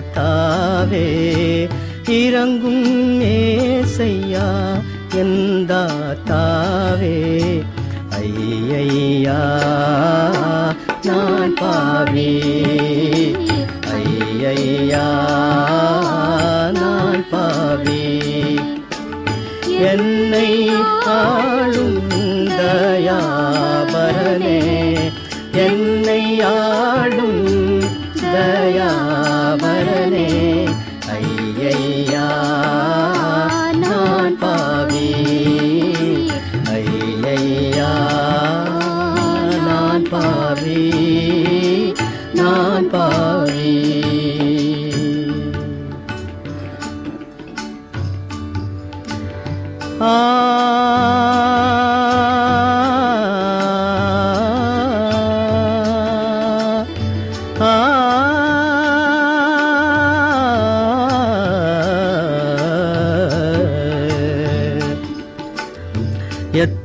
தாவே இறங்கும் மேசையா எந்த தாவே? ஐயையா நான் பாவி. ஐயையா நான் பாவி. என்னை ஆளும் தயாபரனே என்னை ஆளும்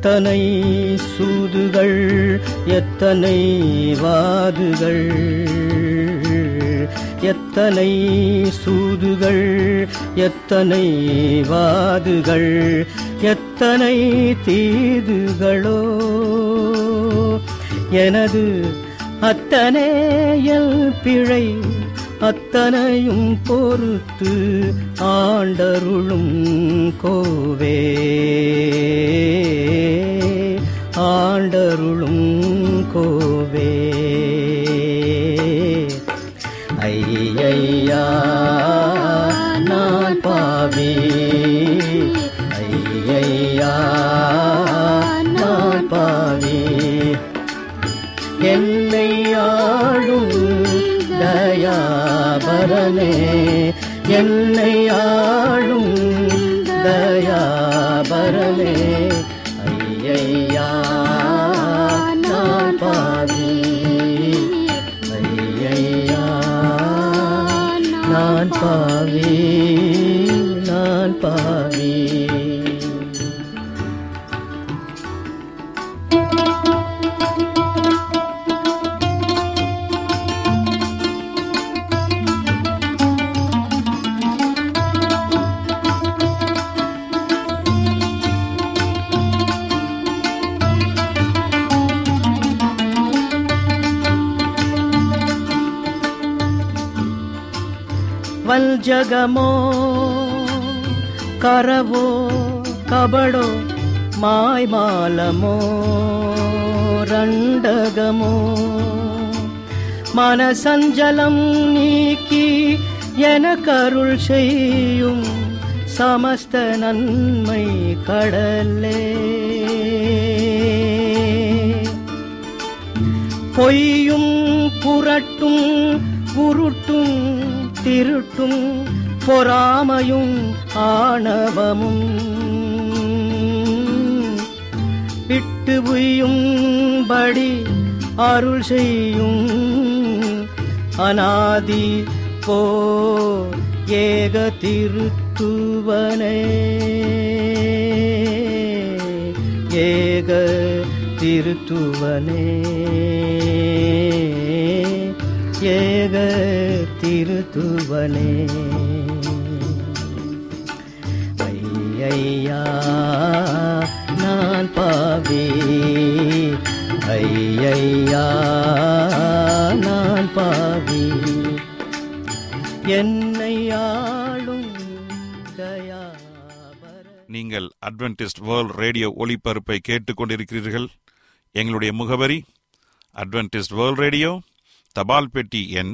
எத்தனை சூதுகள் எத்தனை வாதுகள்? எத்தனை சூதுகள் எத்தனை வாதுகள்? எத்தனை தீதுகளோ? எனது அத்தனையல் பிழை அத்தனையும் பொறுத்து ஆண்டருளும் கோவே. ஆண்டருளும் கோவே. ஐயா நான் பாவே தயாபரனே என்னை ஆளும் தயாபரனே ஐயையா நான் பாவி. ஐயையா நான் பாவி. நான் பாவி. வஞ்சகமோ கரவோ கபடோ மாய்மாலமோ ரண்டகமோ. மனசஞ்சலம் நீக்கி என கருள் செய்யும் சமஸ்த நன்மை கடலே. பொய்யும் புரட்டும் உருட்டும் திருட்டும் பொறாமையும் ஆணவமும். விட்டு உய்யும்படி அருள் செய்யும் அநாதி போ ஏக திருத்துவனே. ஏக திருத்துவனே. ஏக திருத்துவனே. ஐயா நான் பாவி. ஐயா நான் பாவி. என்னை ஆளும் நீங்கள் அட்வென்டிஸ்ட் வேர்ல்ட் ரேடியோ ஒளிபரப்பை கேட்டுக்கொண்டிருக்கிறீர்கள். எங்களுடைய முகவரி அட்வென்டிஸ்ட் வேர்ல்ட் ரேடியோ தபால் பெட்டி எண்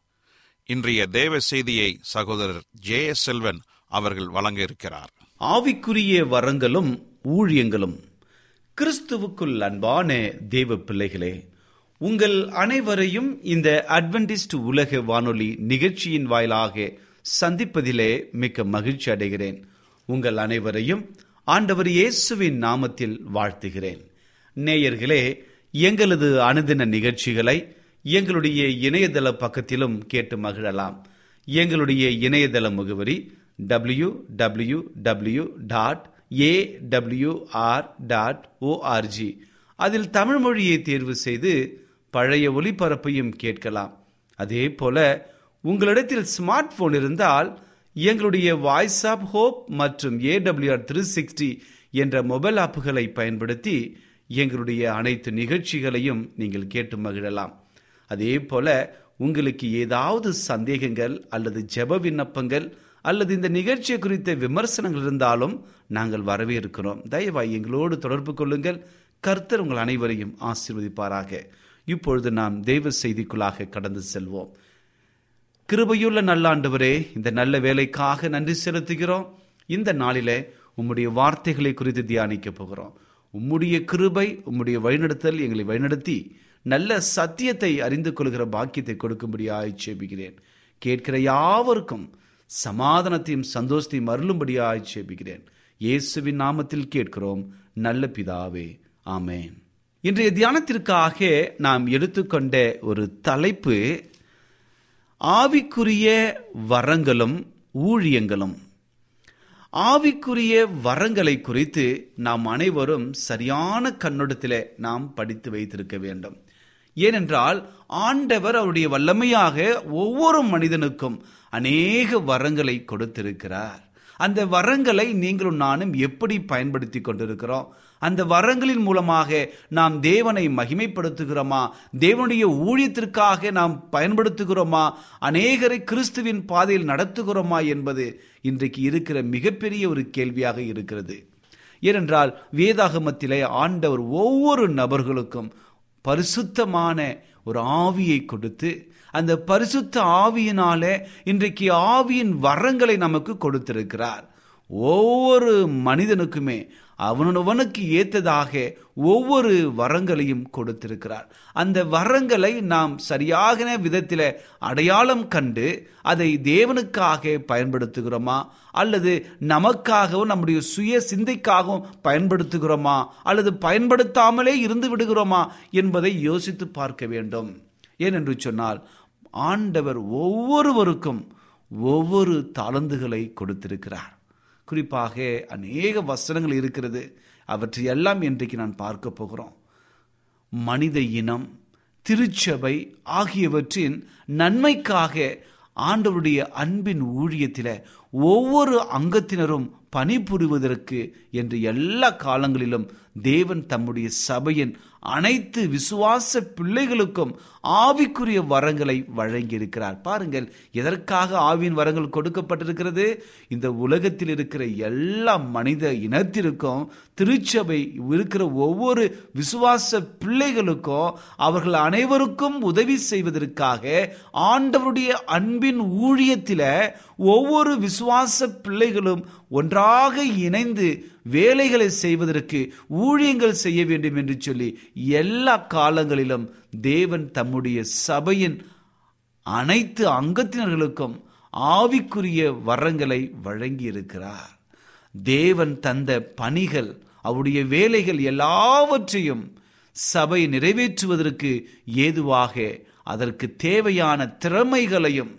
இன்றைய தேவ செய்தியை சகோதரர் ஜே எஸ் செல்வன் அவர்கள் வழங்க இருக்கிறார் ஆவிக்குரிய வரங்களும் ஊழியங்களும் கிறிஸ்துவுக்குள் அன்பான தேவ பிள்ளைகளே உங்கள் அனைவரையும் இந்த அட்வென்டிஸ்ட் உலக வானொலி நிகழ்ச்சியின் வாயிலாக சந்திப்பதிலே மிக்க மகிழ்ச்சி அடைகிறேன். உங்கள் அனைவரையும் ஆண்டவர் இயேசுவின் நாமத்தில் வாழ்த்துகிறேன். நேயர்களே எங்களது அனுதின நிகழ்ச்சிகளை எங்களுடைய இணையதள பக்கத்திலும் கேட்டு மகிழலாம். எங்களுடைய இணையதள முகவரி W W W dot A WR dot ORG அதில் தமிழ் மொழியை தேர்வு செய்து பழைய ஒளிபரப்பையும் கேட்கலாம். அதே போல உங்களிடத்தில் ஸ்மார்ட் போன் இருந்தால் எங்களுடைய வாய்ஸ் ஆப் ஹோப் மற்றும் ஏடபிள்யூஆர் த்ரீ சிக்ஸ்டி என்ற மொபைல் ஆப்புகளை பயன்படுத்தி எங்களுடைய அனைத்து நிகழ்ச்சிகளையும் நீங்கள் கேட்டு மகிழலாம். அதே போல உங்களுக்கு ஏதாவது சந்தேகங்கள் அல்லது ஜெப விண்ணப்பங்கள் அல்லது இந்த நிகழ்ச்சியை குறித்த விமர்சனங்கள் இருந்தாலும் நாங்கள் வரவேற்கிறோம். தயவாய் எங்களோடு தொடர்பு கொள்ளுங்கள். கர்த்தர் உங்கள் அனைவரையும் ஆசீர்வதிப்பாராக. இப்பொழுது நாம் தெய்வ செய்திக்குள்ளாக கடந்து செல்வோம். கிருபையுள்ள நல்லாண்டவரே இந்த நல்ல வேலைக்காக நன்றி செலுத்துகிறோம். இந்த நாளிலே உம்முடைய வார்த்தைகளை குறித்து தியானிக்க போகிறோம். உம்முடைய கிருபை உம்முடைய வழிநடத்தல் எங்களை வழிநடத்தி நல்ல சத்தியத்தை அறிந்து கொள்கிற பாக்கியத்தை கொடுக்கும்படியாய் சேபிக்கிறேன். கேட்கிற யாவருக்கும் சமாதானத்தையும் சந்தோஷத்தையும் அருளும்படியாய் சேபிக்கிறேன். இயேசுவின் நாமத்தில் கேட்கிறோம் நல்ல பிதாவே ஆமேன். இன்றைய தியானத்திற்காக நாம் எடுத்துக்கொண்ட ஒரு தலைப்பு ஆவிக்குரிய வரங்களும் ஊழியங்களும். ஆவிக்குரிய வரங்களை குறித்து நாம் அனைவரும் சரியான கண்ணோட்டத்தில் நாம் படித்து வைத்திருக்க வேண்டும். ஏனென்றால் ஆண்டவர் அவருடைய வல்லமையாக ஒவ்வொரு மனிதனுக்கும் அநேக வரங்களை கொடுத்திருக்கிறார். அந்த வரங்களை நீங்களும் நானும் எப்படி பயன்படுத்தி கொண்டிருக்கிறோம்? அந்த வரங்களின் மூலமாக நாம் தேவனை மகிமைப்படுத்துகிறோமா? தேவனுடைய ஊழியத்திற்காக நாம் பயன்படுத்துகிறோமா? அநேகரை கிறிஸ்துவின் பாதையில் நடத்துகிறோமா என்பது இன்றைக்கு இருக்கிற மிகப்பெரிய ஒரு கேள்வியாக இருக்கிறது. ஏனென்றால் வேதாகமத்திலே ஆண்டவர் ஒவ்வொரு நபர்களுக்கும் பரிசுத்தமான ஒரு ஆவியை கொடுத்து அந்த பரிசுத்த ஆவியினாலே இன்றைக்கு ஆவியின் வரங்களை நமக்கு கொடுத்திருக்கிறார். ஒவ்வொரு மனிதனுக்குமே அவனவனுக்கு ஏற்றதாக ஒவ்வொரு வரங்களையும் கொடுத்திருக்கிறார். அந்த வரங்களை நாம் சரியான விதத்தில் அடையாளம் கண்டு அதை தேவனுக்காக பயன்படுத்துகிறோமா? அல்லது நமக்காகவும் நம்முடைய சுய சிந்தைக்காகவும் பயன்படுத்துகிறோமா? அல்லது பயன்படுத்தாமலே இருந்து விடுகிறோமா என்பதை யோசித்து பார்க்க வேண்டும். ஏனென்று சொன்னால் ஆண்டவர் ஒவ்வொருவருக்கும் ஒவ்வொரு தாளந்துகளை கொடுத்திருக்கிறார். குறிப்பாக அநேக வசனங்கள் இருக்கிறது. அவற்றை எல்லாம் இன்றைக்கு நான் பார்க்க போகிறோம். மனித இனம் திருச்சபை ஆகியவற்றின் நன்மைக்காக ஆண்டவருடைய அன்பின் ஊழியத்தில் ஒவ்வொரு அங்கத்தினரும் பணிபுரிவதற்கு என்று எல்லா காலங்களிலும் தேவன் தம்முடைய சபையின் அனைத்து விசுவாச பிள்ளைகளுக்கும் ஆவிக்குரிய வரங்களை வழங்கியிருக்கிறார். பாருங்கள் எதற்காக ஆவியின் வரங்கள் கொடுக்கப்பட்டிருக்கிறது? இந்த உலகத்தில் இருக்கிற எல்லா மனித இனத்திற்கும் திருச்சபை இருக்கிற ஒவ்வொரு விசுவாச பிள்ளைகளுக்கும் அவர்கள் அனைவருக்கும் உதவி செய்வதற்காக ஆண்டவருடைய அன்பின் ஊழியத்தில் ஒவ்வொரு விசுவாச பிள்ளைகளும் ஒன்றாக இணைந்து வேலைகளை செய்வதற்கு ஊழியங்கள் செய்ய வேண்டும் என்று சொல்லி எல்லா காலங்களிலும் தேவன் தம்முடைய சபையின் அனைத்து அங்கத்தினர்களுக்கும் ஆவிக்குரிய வரங்களை வழங்கியிருக்கிறார். தேவன் தந்த பணிகள் அவருடைய வேலைகள் எல்லாவற்றையும் சபை நிறைவேற்றுவதற்கு ஏதுவாக அதற்கு தேவையான திறமைகளையும்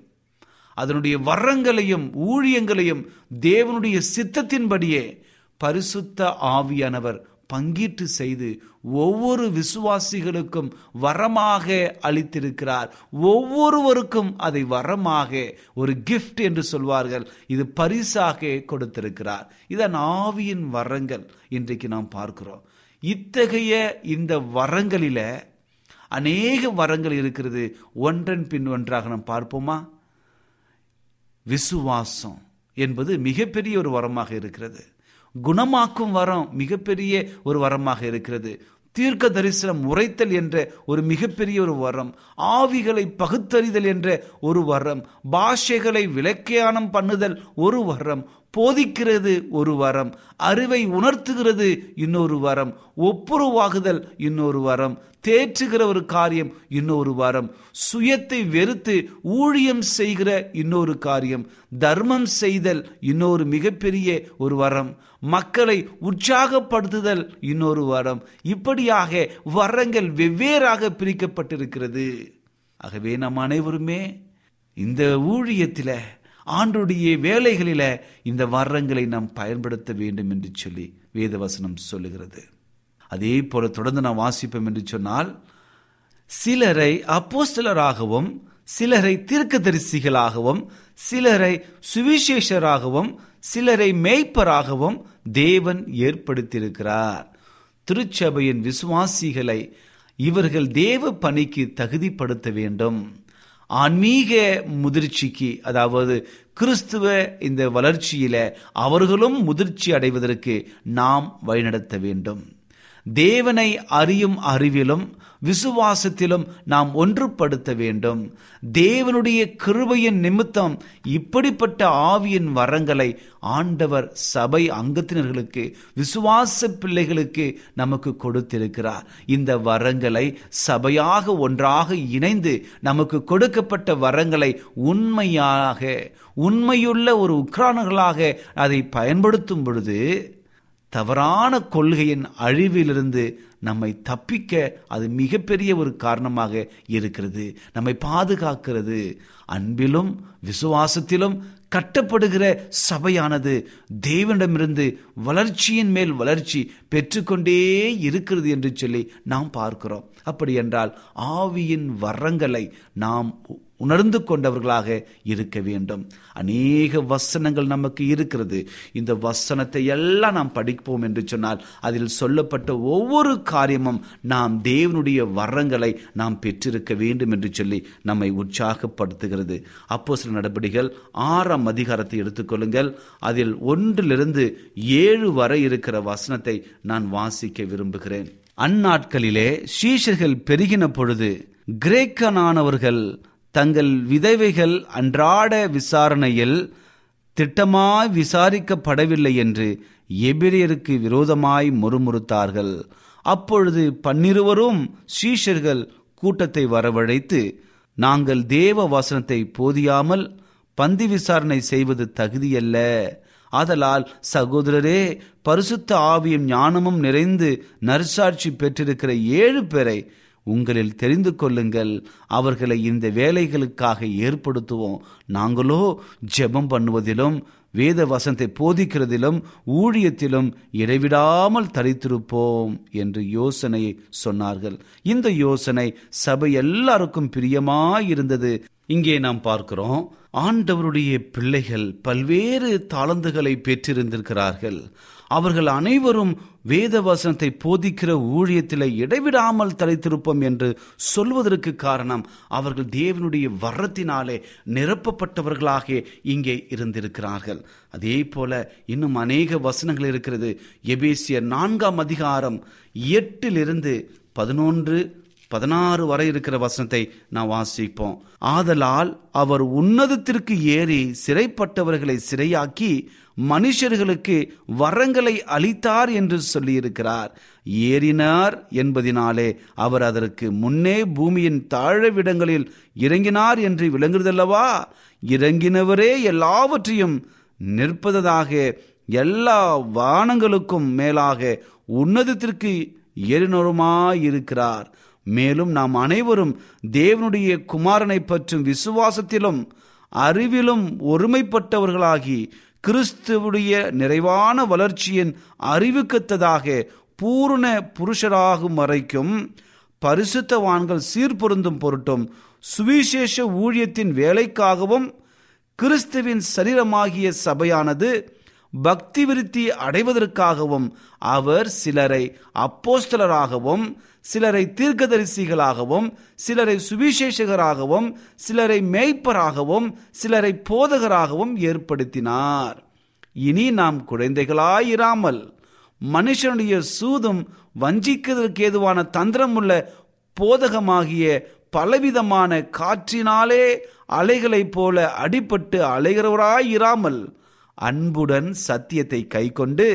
அதனுடைய வரங்களையும் ஊழியங்களையும் தேவனுடைய சித்தத்தின்படியே பரிசுத்த ஆவியானவர் பங்கீட்டு செய்து ஒவ்வொரு விசுவாசிகளுக்கும் வரமாக அளித்திருக்கிறார். ஒவ்வொருவருக்கும் அதை வரமாக ஒரு கிஃப்ட் என்று சொல்வார்கள். இது பரிசாக கொடுத்திருக்கிறார். இதன் ஆவியின் வரங்கள் இன்றைக்கு நாம் பார்க்கிறோம். இத்தகைய இந்த வரங்களில அநேக வரங்கள் இருக்கிறது. ஒன்றன் பின் ஒன்றாக நாம் பார்ப்போமா? விசுவாசம் என்பது மிகப்பெரிய ஒரு வரமாக இருக்கிறது. குணமாக்கும் வரம் மிகப்பெரிய ஒரு வரமாக இருக்கிறது. தீர்க்க தரிசனம் உரைத்தல் என்ற ஒரு மிகப்பெரிய ஒரு வரம். ஆவிகளை பகுத்தறிதல் என்ற ஒரு வரம். பாஷைகளை விளக்கியானம் பண்ணுதல் ஒரு வரம். போதிக்கிறது ஒரு வரம் அறிவை உணர்த்துகிறது இன்னொரு வரம் ஒப்புரவாகுதல் இன்னொரு வரம் தேற்றுகிற ஒரு காரியம் இன்னொரு வரம் சுயத்தை வெறுத்து ஊழியம் செய்கிற இன்னொரு காரியம் தர்மம் செய்தல் இன்னொரு மிகப்பெரிய ஒரு வரம் மக்களை உற்சாகப்படுத்துதல் இன்னொரு வரம். இப்படியாக வரங்கள் வெவ்வேறாக பிரிக்கப்பட்டிருக்கிறது. ஆகவே நம் அனைவருமே இந்த ஊழியத்தில் ஆண்டுடைய வேலைகளில இந்த வரங்களை நாம் பயன்படுத்த வேண்டும் என்று சொல்லி வேதவசனம் சொல்லுகிறது. அதே போல தொடர்ந்து நாம் வாசிப்போம் என்று சொன்னால் சிலரை அப்போஸ்தலராகவும் சிலரை தீர்க்கதரிசிகளாகவும் சிலரை சுவிசேஷராகவும் சிலரை மேய்ப்பராகவும் தேவன் ஏற்படுத்தியிருக்கிறார். திருச்சபையின் விசுவாசிகளை இவர்கள் தேவ பணிக்கு தகுதிப்படுத்த வேண்டும். ஆன்மீக முதிர்ச்சிக்கு அதாவது கிறிஸ்துவ இந்த வளர்ச்சியில அவர்களும் முதிர்ச்சி அடைவதற்கு நாம் வழிநடத்த வேண்டும். தேவனை அறியும் அறிவிலும் விசுவாசத்திலும் நாம் ஒன்றுபடுத்த வேண்டும். தேவனுடைய கிருபையின் நிமித்தம் இப்படிப்பட்ட ஆவியின் வரங்களை ஆண்டவர் சபை அங்கத்தினர்களுக்கு விசுவாச பிள்ளைகளுக்கு நமக்கு கொடுத்திருக்கிறார். இந்த வரங்களை சபையாக ஒன்றாக இணைந்து நமக்கு கொடுக்கப்பட்ட வரங்களை உண்மையாக உண்மையுள்ள ஒரு உக்ரானர்களாக அதை பயன்படுத்தும் பொழுது தவறான கொள்கையின் அழிவிலிருந்து நம்மை தப்பிக்க அது மிகப்பெரிய ஒரு காரணமாக இருக்கிறது. நம்மை பாதுகாக்கிறது. அன்பிலும் விசுவாசத்திலும் கட்டப்படுகிற சபையானது தேவனிடமிருந்து வளர்ச்சியின் மேல் வளர்ச்சி பெற்றுக்கொண்டே இருக்கிறது என்று சொல்லி நாம் பார்க்கிறோம். அப்படி என்றால் ஆவியின் வரங்களை நாம் உணர்ந்து கொண்டவர்களாக இருக்க வேண்டும். அநேக வசனங்கள் நமக்கு இருக்கிறது. இந்த வசனத்தை எல்லாம் நாம் படிப்போம் என்று சொன்னால் அதில் சொல்லப்பட்ட ஒவ்வொரு காரியமும் நாம் தேவனுடைய வரங்களை நாம் பெற்றிருக்க வேண்டும் என்று சொல்லி நம்மை உற்சாகப்படுத்துகிறது. அப்போ சில நடவடிக்கைகள் ஆறாம் அதிகாரத்தை எடுத்துக்கொள்ளுங்கள் அதில் ஒன்றிலிருந்து ஏழு வரை இருக்கிற வசனத்தை நான் வாசிக்க விரும்புகிறேன். அந்நாட்களிலே சீஷர்கள் பெருகின பொழுது கிரேக்கனானவர்கள் தங்கள் விதவைகள் அன்றாட விசாரணையில் திட்டமாய் விசாரிக்கப்படவில்லை என்று எபிரியருக்கு விரோதமாய் முறுமுறுத்தார்கள். அப்பொழுது பன்னிருவரும் சீஷர்கள் கூட்டத்தை வரவழைத்து நாங்கள் தேவ வசனத்தை போதியாமல் பந்தி விசாரணை செய்வது தகுதியல்ல. ஆதலால் சகோதரரே பரிசுத்த ஆவியும் ஞானமும் நிறைந்து நற்சாட்சி பெற்றிருக்கிற ஏழு பேரை உங்களில் தெரிந்து கொள்ளுங்கள். அவர்களை இந்த வேலைகளுக்காக ஏற்படுத்துவோம். நாங்களோ ஜெபம் பண்ணுவதிலும் வேத வசனத்தை போதிக்கிறதிலும் ஊழியத்திலும் இடைவிடாமல் தரித்திருப்போம் என்று யோசனையை சொன்னார்கள். இந்த யோசனை சபை எல்லாருக்கும் பிரியமாயிருந்தது. இங்கே நாம் பார்க்கிறோம். ஆண்டவருடைய பிள்ளைகள் பல்வேறு தாளந்துகளை பெற்றிருந்திருக்கிறார்கள். அவர்கள் அனைவரும் வேத வசனத்தை போதிக்கிற ஊழியத்தில் இடைவிடாமல் தலைத்திருப்போம் என்று சொல்வதற்கு காரணம் அவர்கள் தேவனுடைய வரத்தினாலே நிரப்பப்பட்டவர்களாக இங்கே இருந்திருக்கிறார்கள். அதே போல இன்னும் அநேக வசனங்கள் இருக்கிறது. எபேசிய நான்காம் அதிகாரம் எட்டிலிருந்து பதினொன்று பதினாறு வரை இருக்கிற வசனத்தை நான் வாசிப்போம். ஆதலால் அவர் உன்னதத்திற்கு ஏறி சிறைப்பட்டவர்களை சிறையாக்கி மனுஷர்களுக்கு வரங்களை அளித்தார் என்று சொல்லியிருக்கிறார். ஏறினார் என்பதினாலே அவர் அதற்கு முன்னே பூமியின் தாழவிடங்களில் இறங்கினார் என்று விளங்குறதல்லவா இறங்கினவரே எல்லாவற்றையும் நிற்பதாக எல்லா வானங்களுக்கும் மேலாக உன்னதத்திற்கு ஏறினருமாயிருக்கிறார் மேலும் நாம் அனைவரும் தேவனுடைய குமாரனை பற்றும் விசுவாசத்திலும் அறிவிலும் ஒருமைப்பட்டவர்களாகி கிறிஸ்துவுடைய நிறைவான வளர்ச்சியின் அறிவுக்கத்ததாக பூரண புருஷராகும் வரைக்கும் பரிசுத்தவான்கள் சீர்பொருந்தும் பொருட்டும் சுவிசேஷ ஊழியத்தின் வேலைக்காகவும் கிறிஸ்துவின் சரீரமாகிய சபையானது பக்தி விருத்தி அடைவதற்காகவும் அவர் சிலரை அப்போஸ்தலராகவும் சிலரை தீர்க்கதரிசிகளாகவும் சிலரை சுவிசேஷகராகவும் சிலரை மேய்ப்பராகவும் சிலரை போதகராகவும் ஏற்படுத்தினார். இனி நாம் குழந்தைகளாயிராமல் மனுஷனுடைய சூதும் வஞ்சிக்கிறதுக்கு ஏதுவான தந்திரமுள்ள போதகமாகிய பலவிதமான காற்றினாலே அலைகளைப் போல அடிபட்டு அலைகிறவராயிராமல் அன்புடன் சத்தியத்தை கைக்கொண்டு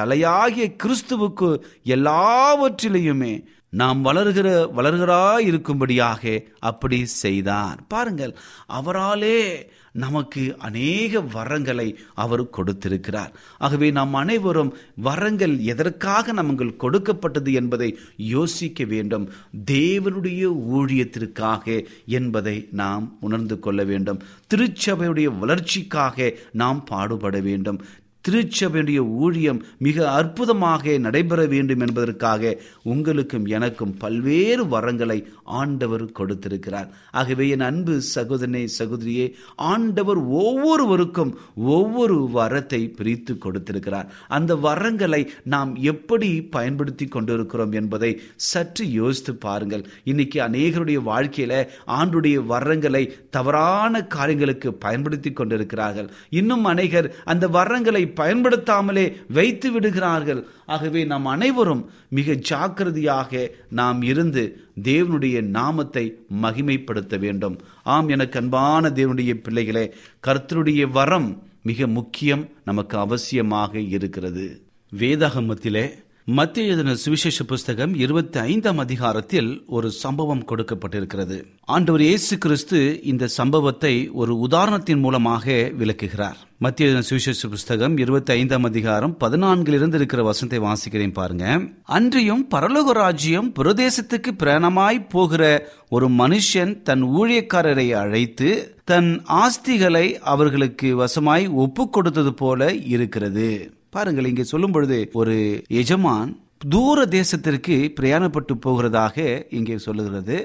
தலையாகிய கிறிஸ்துவுக்கு எல்லாவற்றிலையுமே நாம் வளர்கிற வளர்கிறாய் இருக்கும்படியாக அப்படி செய்தார். பாருங்கள் அவராலே நமக்கு அநேக வரங்களை அவர் கொடுத்திருக்கிறார். ஆகவே நாம் அனைவரும் வரங்கள் எதற்காக நமக்கு கொடுக்கப்பட்டது என்பதை யோசிக்க வேண்டும். தேவனுடைய ஊழியத்திற்காக என்பதை நாம் உணர்ந்து கொள்ள வேண்டும். திருச்சபையுடைய வளர்ச்சிக்காக நாம் பாடுபட வேண்டும். திருச்சபையுடைய ஊழியம் மிக அற்புதமாக நடைபெற வேண்டும் என்பதற்காக உங்களுக்கும் எனக்கும் பல்வேறு வரங்களை ஆண்டவர் கொடுத்திருக்கிறார். ஆகவே என் அன்பு சகோதரனே சகோதரியே ஆண்டவர் ஒவ்வொருவருக்கும் ஒவ்வொரு வரத்தை பிரித்து கொடுத்திருக்கிறார். அந்த வரங்களை நாம் எப்படி பயன்படுத்தி கொண்டிருக்கிறோம் என்பதை சற்று யோசித்து பாருங்கள். இன்னைக்கு அநேகருடைய வாழ்க்கையில ஆண்டுடைய வரங்களை தவறான காரியங்களுக்கு பயன்படுத்தி கொண்டிருக்கிறார்கள். இன்னும் அநேகர் அந்த வரங்களை பயன்படுத்தாமலே வைத்து விடுகிறார்கள். ஆகவே நாம் அனைவரும் மிக ஜாக்கிரதையாக நாம் இருந்து தேவனுடைய நாமத்தை மகிமைப்படுத்த வேண்டும். ஆம் எனக்கு அன்பான தேவனுடைய பிள்ளைகளே கர்த்தருடைய வரம் மிக முக்கியம் நமக்கு அவசியமாக இருக்கிறது. வேதாகமத்திலே மத்திய எழுதின சுவிசேஷ புஸ்தகம் இருபத்தி ஐந்தாம் அதிகாரத்தில் ஒரு சம்பவம் கொடுக்கப்பட்டிருக்கிறது. ஆண்டவர் இயேசு கிறிஸ்து இந்த சம்பவத்தை ஒரு உதாரணத்தின் மூலமாக விளக்குகிறார். மத்திய எழுதின சுவிசேஷ புஸ்தகம் இருபத்தி ஐந்தாம் அதிகாரம் பதினான்கிலிருந்து இருக்கிற வசனத்தை வாசிக்கிறேன் பாருங்க. அன்றியும் பரலோக ராஜ்யம் பிரதேசத்துக்கு பிரணமாய் போகிற ஒரு மனுஷன் தன் ஊழியக்காரரை அழைத்து தன் ஆஸ்திகளை அவர்களுக்கு வசமாய் ஒப்பு கொடுத்தது போல இருக்கிறது. பாருங்கள் இங்கே சொல்லும் பொழுது ஒரு எஜமான் தூர தேசத்திற்கு பிரயாணப்பட்டு போகிறதாக இங்கே சொல்லுகிறது.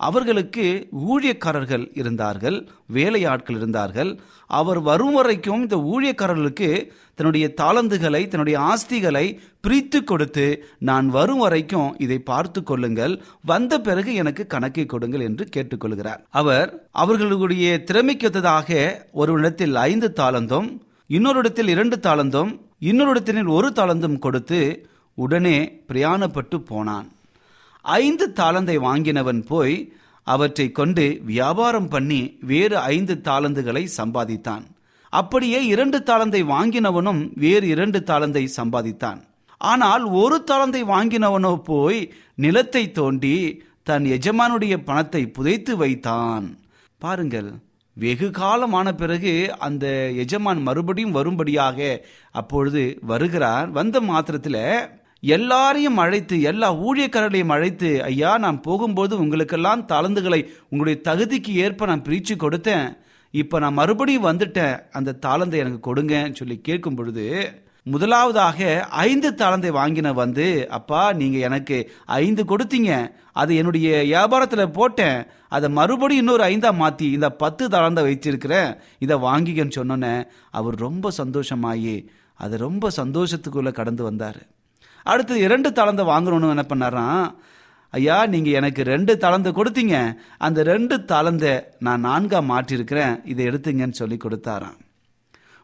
அவர்களுக்கு ஊழியக்காரர்கள் இருந்தார்கள் வேலையாட்கள் இருந்தார்கள். அவர் வரும் வரைக்கும் இந்த ஊழியக்காரர்களுக்கு தன்னுடைய தாளந்துகளை தன்னுடைய ஆஸ்திகளை பிரித்து கொடுத்து நான் வரும் வரைக்கும் இதை பார்த்து கொள்ளுங்கள். வந்த பிறகு எனக்கு கணக்கை கொடுங்கள் என்று கேட்டுக்கொள்கிறார் அவர் அவர்களுடைய திறமைக்கொத்ததாக ஒரு இடத்தில் ஐந்து தாளந்தும் இன்னொரு இடத்தில் இரண்டு தாளந்தும் இன்னொருடத்தினில் ஒரு தாளந்தும் கொடுத்து உடனே பிரயாணப்பட்டு போனான். ஐந்து தாளந்தை வாங்கினவன் போய் அவற்றை கொண்டு வியாபாரம் பண்ணி வேறு ஐந்து தாளந்துகளை சம்பாதித்தான். அப்படியே இரண்டு தாளந்தை வாங்கினவனும் வேறு இரண்டு தாளந்தை சம்பாதித்தான். ஆனால் ஒரு தாளந்தை வாங்கினவனோ போய் நிலத்தை தோண்டி தன் எஜமானுடைய பணத்தை புதைத்து வைத்தான். பாருங்கள் வெகு காலமான பிறகு அந்த எஜமான் மறுபடியும் வரும்படியாக அப்பொழுது வருகிறார். வந்த மாத்திரத்தில் எல்லாரையும் அழைத்து எல்லா ஊழியக்காரர்களையும் அழைத்து ஐயா நான் போகும்போது உங்களுக்கெல்லாம் தாளந்துகளை உங்களுடைய தகுதிக்கு ஏற்ப நான் பிரித்து கொடுத்தேன். இப்போ நான் மறுபடியும் வந்துட்டேன். அந்த தாளந்தை எனக்கு கொடுங்கன்னு சொல்லி கேட்கும் பொழுது முதலாவதாக ஐந்து தாளந்தை வாங்கின வந்து அப்பா நீங்க எனக்கு ஐந்து கொடுத்தீங்க. அது என்னுடைய வியாபாரத்தில் போட்டேன். அதை மறுபடியும் இன்னொரு ஐந்தா மாற்றி இந்த பத்து தாளந்தை வச்சிருக்கிறேன் இதை வாங்கிக்கன்னு சொன்னோன்னே அவர் ரொம்ப சந்தோஷமாகி அது ரொம்ப சந்தோஷத்துக்குள்ளே கடந்து வந்தார். அடுத்து இரண்டு தாளந்தை வாங்கணும்னு என்ன பண்ணாராம் ஐயா நீங்கள் எனக்கு ரெண்டு தாளந்தை கொடுத்தீங்க. அந்த ரெண்டு தாளந்தை நான் நான்காக மாற்றிருக்கிறேன். இதை எடுத்துங்கன்னு சொல்லி கொடுத்தாராம்.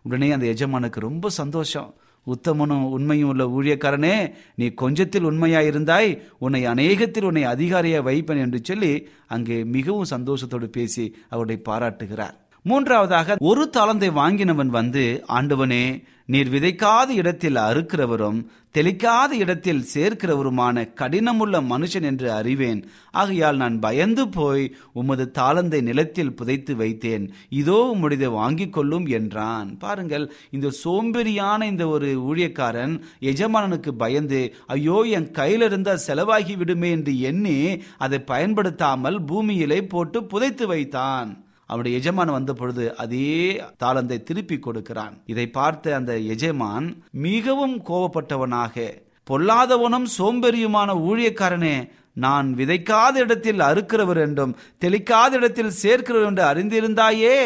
உடனே அந்த எஜமானுக்கு ரொம்ப சந்தோஷம். உத்தமனும் உண்மையும் உள்ள ஊழியக்காரனே நீ கொஞ்சத்தில் உண்மையாயிருந்தாய் உன்னை அநேகத்தில் உன்னை அதிகாரியாக வைப்பேன் என்று சொல்லி அங்கே மிகவும் சந்தோஷத்தோடு பேசி அவருடைய பாராட்டுகிறார். மூன்றாவதாக ஒரு தாளந்தை வாங்கினவன் வந்து ஆண்டவனே நீர் விதைக்காத இடத்தில் அறுக்கிறவரும் தெளிக்காத இடத்தில் சேர்க்கிறவருமான கடினமுள்ள மனுஷன் என்று அறிவேன். ஆகையால் நான் பயந்து போய் உமது தாளந்தை நிலத்தில் புதைத்து வைத்தேன். இதோ உம்முடையதை வாங்கிக் கொள்ளும் என்றான். பாருங்கள் இந்த சோம்பேறியான இந்த ஒரு ஊழியக்காரன் எஜமானனுக்கு பயந்து ஐயோ என் கையில இருந்தால் செலவாகி விடுமே என்று எண்ணி அதை பயன்படுத்தாமல் பூமியிலே போட்டு புதைத்து வைத்தான். அவருடைய எஜமான் வந்த பொழுது அதே தாளந்தை திருப்பி கொடுக்கிறான். இதை பார்த்த அந்த எஜமான் மிகவும் கோபப்பட்டவனாக பொல்லாதவனும் சோம்பெறியுமான ஊழியக்காரனே நான் விதைக்காத இடத்தில் அறுக்கிறவர் என்றும் தெளிக்காத இடத்தில் சேர்க்கிறவர் என்று அறிந்திருந்தாயே?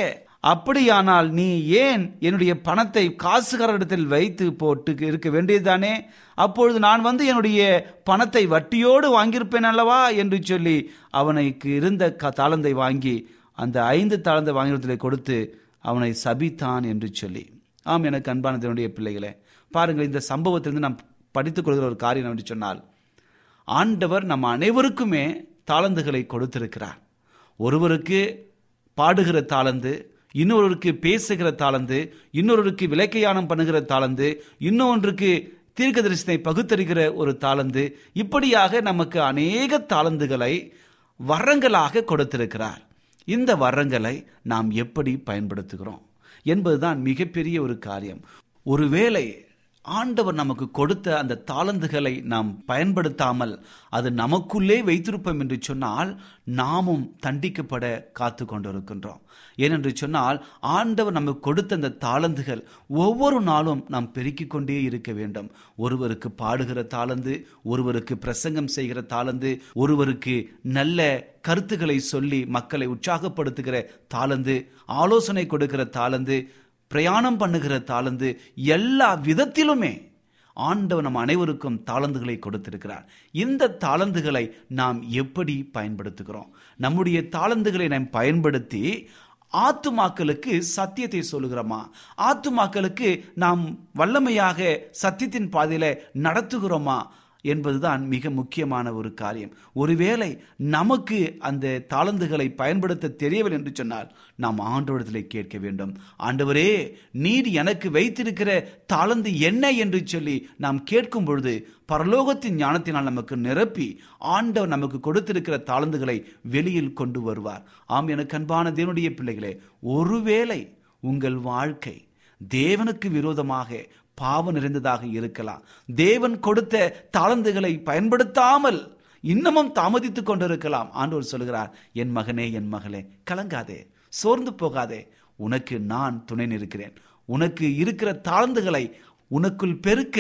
அப்படியானால் நீ ஏன் என்னுடைய பணத்தை காசுகாரரிடத்தில் வைத்து போட்டு இருக்க வேண்டியதுதானே? அப்பொழுது நான் வந்து என்னுடைய பணத்தை வட்டியோடு வாங்கியிருப்பேன் அல்லவா? என்று சொல்லி அவனுக்கு இருந்த க தாளந்தை வாங்கி அந்த ஐந்து தாழ்ந்த வாங்கினத்தில் கொடுத்து அவனை சபித்தான் என்று சொல்லி. ஆம் எனக்கு அன்பானதனுடைய பிள்ளைகளே பாருங்கள் இந்த சம்பவத்திலிருந்து நாம் படித்துக் கொள்கிற ஒரு காரியம் என்று சொன்னால் ஆண்டவர் நம்ம அனைவருக்குமே தாளந்துகளை கொடுத்திருக்கிறார். ஒருவருக்கு பாடுகிற தாளந்து இன்னொருவருக்கு பேசுகிற தாளந்து இன்னொருவருக்கு விளக்கையானம் பண்ணுகிற தாளந்து இன்னொன்றுக்கு தீர்க்க தரிசனை பகுத்தறிகிற ஒரு தாளந்து இப்படியாக நமக்கு அநேக தாளந்துகளை வரங்களாக கொடுத்திருக்கிறார். இந்த வரங்களை நாம் எப்படி பயன்படுத்துகிறோம் என்பதுதான் மிகப்பெரிய ஒரு காரியம். ஒருவேளை ஆண்டவர் நமக்கு கொடுத்த அந்த தாளந்துகளை நாம் பயன்படுத்தாமல் அது நமக்குள்ளே வைத்திருப்போம் என்று சொன்னால் நாமும் தண்டிக்கப்பட காத்து கொண்டிருக்கின்றோம் ஏனென்று சொன்னால் ஆண்டவர் நமக்கு கொடுத்த அந்த தாளந்துகள் ஒவ்வொரு நாளும் நாம் பெருக்கிக் கொண்டே இருக்க வேண்டும். ஒருவருக்கு பாடுகிற தாளந்து ஒருவருக்கு பிரசங்கம் செய்கிற தாளந்து ஒருவருக்கு நல்ல கருத்துக்களை சொல்லி மக்களை உற்சாகப்படுத்துகிற தாளந்து ஆலோசனை கொடுக்கிற தாளந்து பிரயாணம் பண்ணுகிற தாளந்து எல்லா விதத்திலுமே ஆண்டவர் நம் அனைவருக்கும் தாளந்துகளை கொடுத்திருக்கிறார். இந்த தாளந்துகளை நாம் எப்படி பயன்படுத்துகிறோம்? நம்முடைய தாளந்துகளை நாம் பயன்படுத்தி ஆத்துமாக்களுக்கு சத்தியத்தை சொல்லுகிறோமா? ஆத்துமாக்களுக்கு நாம் வல்லமையாக சத்தியத்தின் பாதையில நடத்துகிறோமா? என்பதுதான் மிக முக்கியமான ஒரு காரியம். ஒருவேளை நமக்கு அந்த தாளந்துகளை பயன்படுத்த தெரியவில்லை என்று சொன்னால் நாம் ஆண்டவரத்திலே கேட்க வேண்டும். ஆண்டவரே நீர் எனக்கு வைத்திருக்கிற தாளந்து என்ன என்று சொல்லி நாம் கேட்கும் பொழுது பரலோகத்தின் ஞானத்தினால் நமக்கு நிரப்பி ஆண்டவர் நமக்கு கொடுத்திருக்கிற தாளந்துகளை வெளியில் கொண்டு வருவார். ஆம் எனக்கு அன்பான தேவனுடைய பிள்ளைகளே ஒருவேளை உங்கள் வாழ்க்கை தேவனுக்கு விரோதமாக பாவம் நிறைந்ததாக இருக்கலாம். தேவன் கொடுத்த தாளந்துகளை பயன்படுத்தாமல் இன்னமும் தாமதித்துக் கொண்டிருக்கலாம். ஆண்டவர் சொல்கிறார் என் மகனே என் மகளே கலங்காதே சோர்ந்து போகாதே. உனக்கு நான் துணை நிற்கிறேன் உனக்கு இருக்கிற தாழ்ந்துகளை உனக்குள் பெருக்க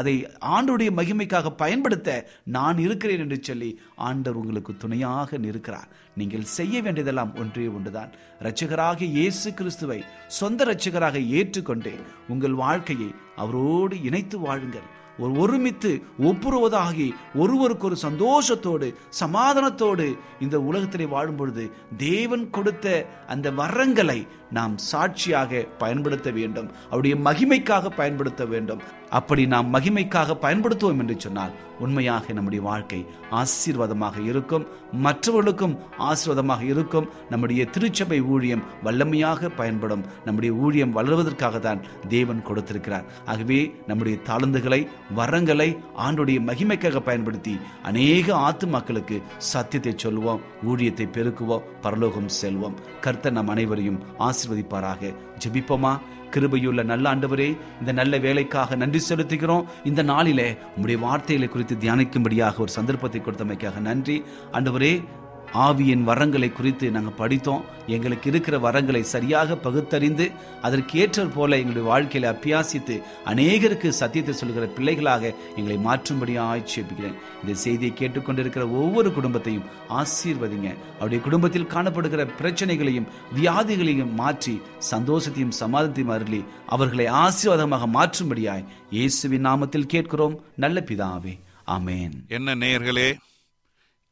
அதை ஆண்டுடைய மகிமைக்காக பயன்படுத்த நான் இருக்கிறேன் என்று சொல்லி ஆண்டவர் உங்களுக்கு துணையாக நிற்கிறார். நீங்கள் செய்ய வேண்டியதெல்லாம் ஒன்றே ஒன்றுதான். இரட்சகராக இயேசு கிறிஸ்துவை சொந்த இரட்சகராக ஏற்றுக்கொண்டு உங்கள் வாழ்க்கையை அவரோடு இணைத்து வாழுங்கள். ஒரு ஒருமித்து ஒப்புருவதாகி ஒருவருக்கு ஒரு சந்தோஷத்தோடு சமாதானத்தோடு இந்த உலகத்திலே வாழும் பொழுது தேவன் கொடுத்த அந்த வரங்களை நாம் சாட்சியாக பயன்படுத்த வேண்டும். அவருடைய மகிமைக்காக பயன்படுத்த வேண்டும். அப்படி நாம் மகிமைக்காக பயன்படுத்துவோம் என்று சொன்னால் உண்மையாக நம்முடைய வாழ்க்கை ஆசீர்வாதமாக இருக்கும். மற்றவர்களுக்கும் ஆசீர்வாதமாக இருக்கும். நம்முடைய திருச்சபை ஊழியம் வல்லமையாக பயன்படும். நம்முடைய ஊழியம் வளர்வதற்காக தான் தேவன் கொடுத்திருக்கிறார். ஆகவே நம்முடைய தாளந்துகளை வரங்களை ஆண்டுடைய மகிமைக்காக பயன்படுத்தி அநேக ஆத்து மக்களுக்கு சத்தியத்தை சொல்வோம் ஊழியத்தை பெருக்குவோம் பரலோகம் செல்வோம். கர்த்தர் நம் அனைவரையும் ஆசீர்வதிப்பாராக. ஜெபிப்போமா? கிருபையுள்ள நல்ல ஆண்டவரே இந்த நல்ல வேலைக்காக நன்றி செலுத்துகிறோம். இந்த நாளிலே உங்களுடைய வார்த்தைகளை குறித்து தியானிக்கும்படியாக ஒரு சந்தர்ப்பத்தை கொடுத்தமைக்காக நன்றி. ஆண்டவரே ஆவியின் வரங்களை குறித்து நாங்கள் படித்தோம். எங்களுக்கு இருக்கிற வரங்களை சரியாக பகுத்தறிந்து அதற்கு ஏற்றது போல எங்களுடைய வாழ்க்கையில அபியாசித்து அநேகருக்கு சத்தியத்தை சொல்கிற பிள்ளைகளாக எங்களை மாற்றும்படியாக ஆட்சேபிக்கிறேன் இந்த செய்தியை கேட்டுக்கொண்டிருக்கிற ஒவ்வொரு குடும்பத்தையும் ஆசீர்வதிங்க. அவருடைய குடும்பத்தில் காணப்படுகிற பிரச்சனைகளையும் வியாதிகளையும் மாற்றி சந்தோஷத்தையும் சமாதத்தையும் அருளி அவர்களை ஆசீர்வாதமாக மாற்றும்படியாய் இயேசுவின் நாமத்தில் கேட்கிறோம். நல்ல பிதாவே. ஆமேன். என்ன நேயர்களே